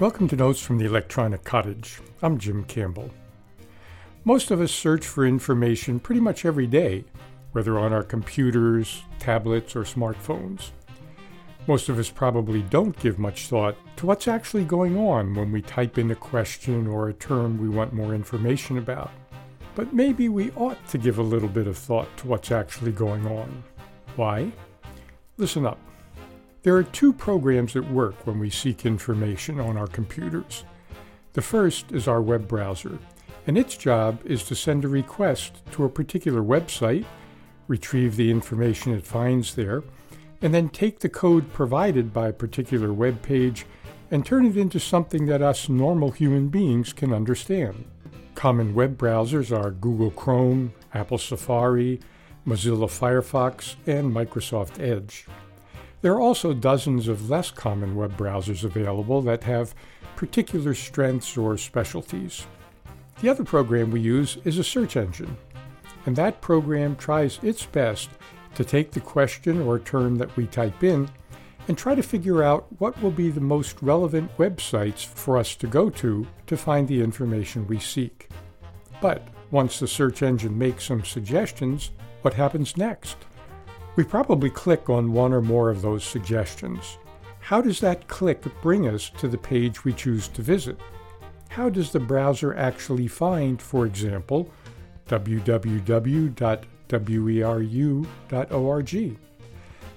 Welcome to Notes from the Electronic Cottage. I'm Jim Campbell. Most of us search for information pretty much every day, whether on our computers, tablets, or smartphones. Most of us probably don't give much thought to what's actually going on when we type in a question or a term we want more information about. But maybe we ought to give a little bit of thought to what's actually going on. Why? Listen up. There are two programs at work when we seek information on our computers. The first is our web browser, and its job is to send a request to a particular website, retrieve the information it finds there, and then take the code provided by a particular web page and turn it into something that us normal human beings can understand. Common web browsers are Google Chrome, Apple Safari, Mozilla Firefox, and Microsoft Edge. There are also dozens of less common web browsers available that have particular strengths or specialties. The other program we use is a search engine, and that program tries its best to take the question or term that we type in and try to figure out what will be the most relevant websites for us to go to to find the information we seek. But once the search engine makes some suggestions, what happens next? We probably click on one or more of those suggestions. How does that click bring us to the page we choose to visit? How does the browser actually find, for example, www.weru.org?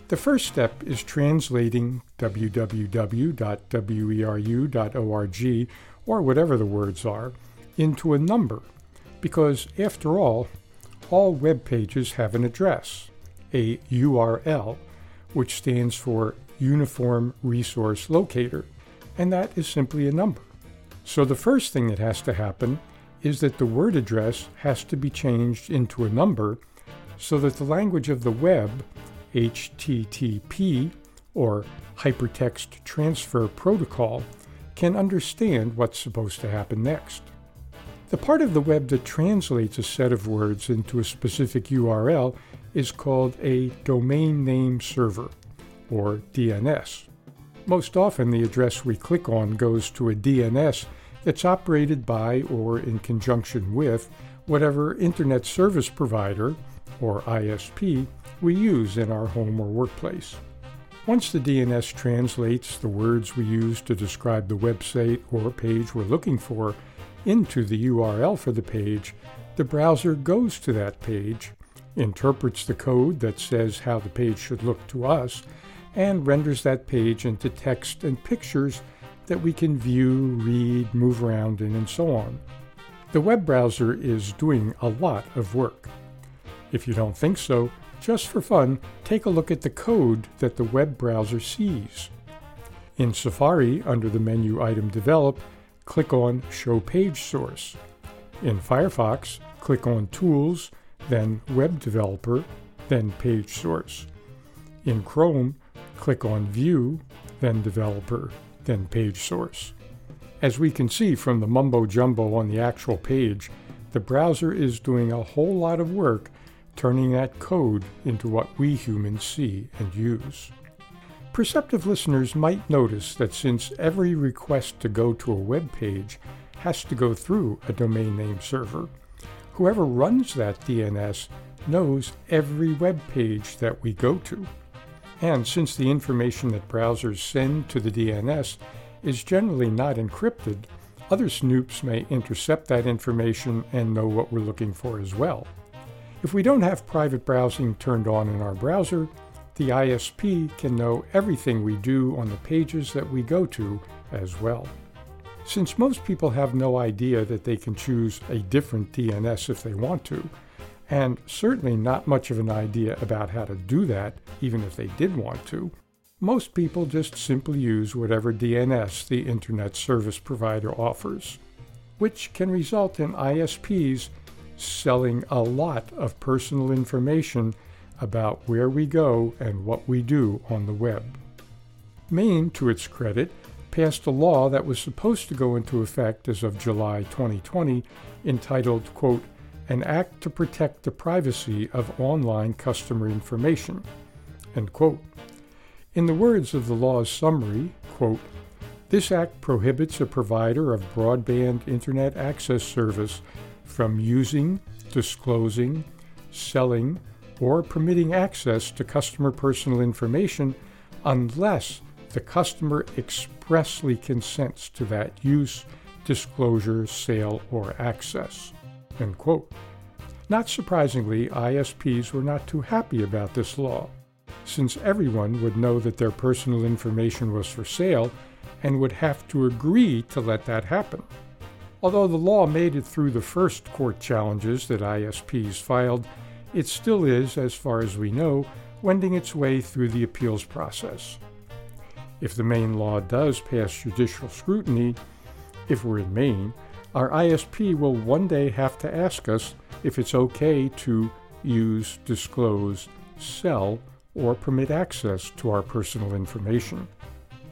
The first step is translating www.weru.org, or whatever the words are, into a number, because after all, all web pages have an address a URL, which stands for Uniform Resource Locator, and that is simply a number. So the first thing that has to happen is that the word address has to be changed into a number so that the language of the web, HTTP, or Hypertext Transfer Protocol, can understand what's supposed to happen next. The part of the web that translates a set of words into a specific URL is called a domain name server, or DNS. Most often, the address we click on goes to a DNS that's operated by or in conjunction with whatever Internet Service Provider, or ISP, we use in our home or workplace. Once the DNS translates the words we use to describe the website or page we're looking for into the URL for the page, the browser goes to that page interprets the code that says how the page should look to us, and renders that page into text and pictures that we can view, read, move around in, and so on. The web browser is doing a lot of work. If you don't think so, just for fun, take a look at the code that the web browser sees. In Safari, under the menu item Develop, click on Show Page Source. In Firefox, click on Tools, then Web Developer, then Page Source. In Chrome, click on View, then Developer, then Page Source. As we can see from the mumbo jumbo on the actual page, the browser is doing a whole lot of work turning that code into what we humans see and use. Perceptive listeners might notice that since every request to go to a web page has to go through a domain name server, whoever runs that DNS knows every web page that we go to. And since the information that browsers send to the DNS is generally not encrypted, other snoops may intercept that information and know what we're looking for as well. If we don't have private browsing turned on in our browser, the ISP can know everything we do on the pages that we go to as well. Since most people have no idea that they can choose a different DNS if they want to, and certainly not much of an idea about how to do that, even if they did want to, most people just simply use whatever DNS the Internet Service Provider offers, which can result in ISPs selling a lot of personal information about where we go and what we do on the web. Maine, to its credit, passed a law that was supposed to go into effect as of July 2020 entitled, quote, An Act to Protect the Privacy of Online Customer Information, end quote. In the words of the law's summary, quote, This act prohibits a provider of broadband internet access service from using, disclosing, selling, or permitting access to customer personal information unless the customer expressly consents to that use, disclosure, sale, or access. Not surprisingly, ISPs were not too happy about this law, since everyone would know that their personal information was for sale and would have to agree to let that happen. Although the law made it through the first court challenges that ISPs filed, it still is, as far as we know, wending its way through the appeals process. If the Maine law does pass judicial scrutiny, if we're in Maine, our ISP will one day have to ask us if it's okay to use, disclose, sell, or permit access to our personal information.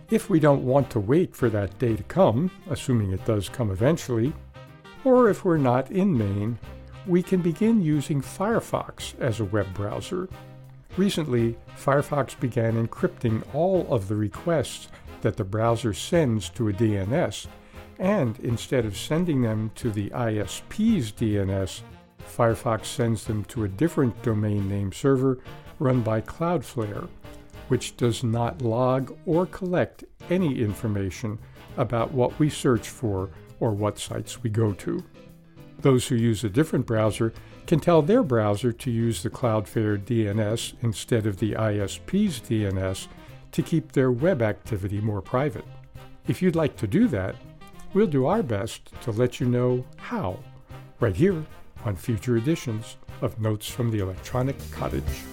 If we don't want to wait for that day to come, assuming it does come eventually, or if we're not in Maine, we can begin using Firefox as a web browser. Recently, Firefox began encrypting all of the requests that the browser sends to a DNS, and instead of sending them to the ISP's DNS, Firefox sends them to a different domain name server run by Cloudflare, which does not log or collect any information about what we search for or what sites we go to. Those who use a different browser can tell their browser to use the Cloudflare DNS instead of the ISP's DNS to keep their web activity more private. If you'd like to do that, we'll do our best to let you know how, right here on future editions of Notes from the Electronic Cottage.